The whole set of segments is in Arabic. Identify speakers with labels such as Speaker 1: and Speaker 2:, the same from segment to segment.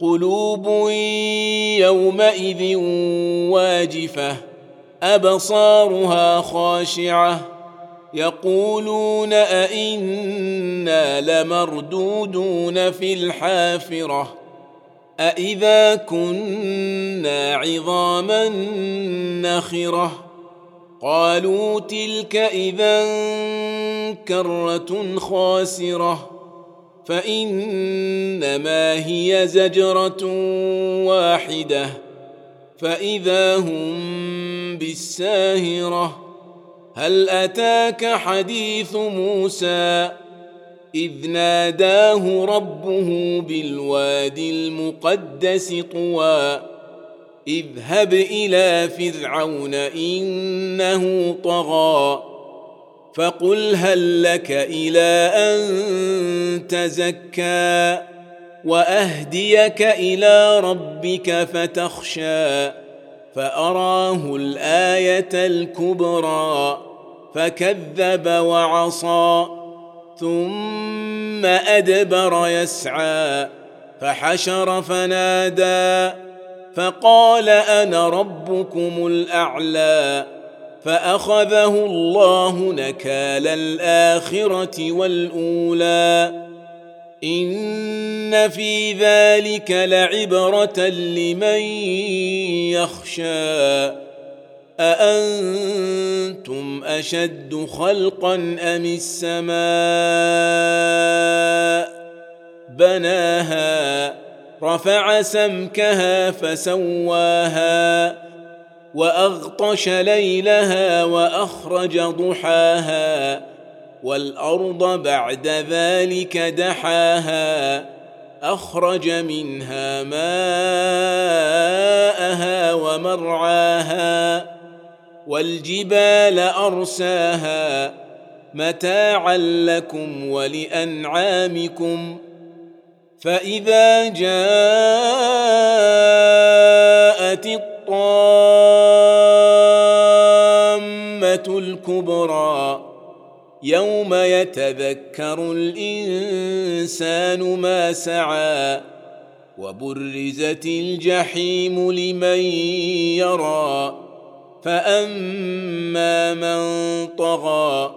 Speaker 1: قلوب يومئذ واجفة أبصارها خاشعة يقولون أئنا لمردودون في الحافرة أإذا كنا عظاما نخرة. قالوا تلك إذا كرة خاسرة. فإنما هي زجرة واحدة فإذا هم بالساهرة. هل أتاك حديث موسى؟ إذ ناداه ربه بالوادي المقدس طوى. إذهب إلى فرعون إنه طغى. فقل هل لك إلى أن تزكى وأهديك إلى ربك فتخشى فأراه الآية الكبرى فكذب وعصى ثم أدبر يسعى فحشر فنادى فقال أنا ربكم الأعلى فأخذه الله نكال الآخرة والأولى. إن في ذلك لعبرة لمن يخشى. أأنتم أشد خلقا أم السماء؟ بناها رفع سمكها فسواها. وأغطش ليلها وأخرج ضحاها والأرض بعد ذلك دحاها أخرج منها ماءها ومرعاها والجبال أرساها متاعا لكم ولأنعامكم فإذا جاءت الطامه الكبرى. يوم يتذكر الإنسان ما سعى وبرزت الجحيم لمن يرى. فأما من طغى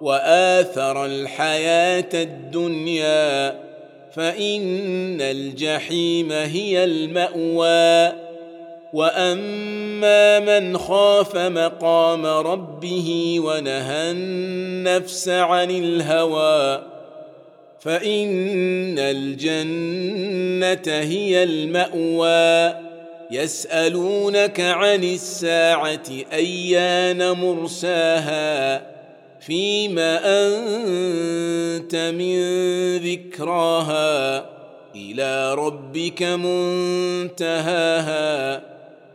Speaker 1: وآثر الحياة الدنيا فإن الجحيم هي المأوى. واما من خاف مقام ربه ونهى النفس عن الهوى فان الجنه هي الماوى يسالونك عن الساعة ايان مرساها فيما انت من ذكراها إلى ربك منتهاها